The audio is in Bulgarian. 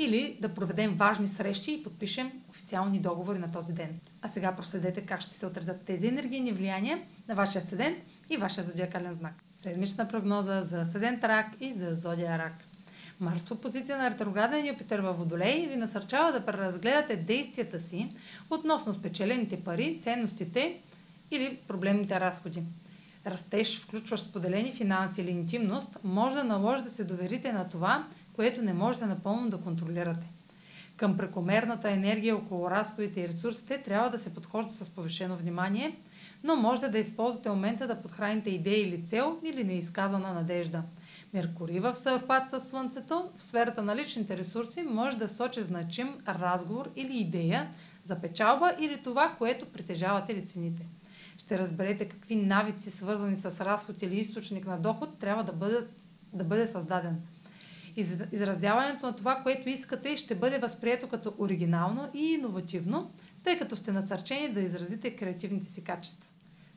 или да проведем важни срещи и подпишем официални договори на този ден. А сега проследете как ще се отразят тези енергийни влияния на вашия седент и вашия зодиакален знак. Седмична прогноза за седент рак и за зодия рак. Марс в опозиция на ретрограден Юпитер във Водолей ви насърчава да преразгледате действията си относно спечелените пари, ценностите или проблемните разходи. Растеж, включващ споделени финанси или интимност, може да наложи да се доверите на това, което не можете напълно да контролирате. Към прекомерната енергия около разходите и ресурсите трябва да се подхожда с повишено внимание, но можете да използвате момента да подхраните идея или цел или неизказана надежда. Меркурий в съвпад с Слънцето в сферата на личните ресурси може да сочи значим разговор или идея за печалба или това, което притежавате или цените. Ще разберете какви навици, свързани с разход или източник на доход, трябва да, бъдат, да бъде създаден. Изразяването на това, което искате, ще бъде възприето като оригинално и иновативно, тъй като сте насърчени да изразите креативните си качества.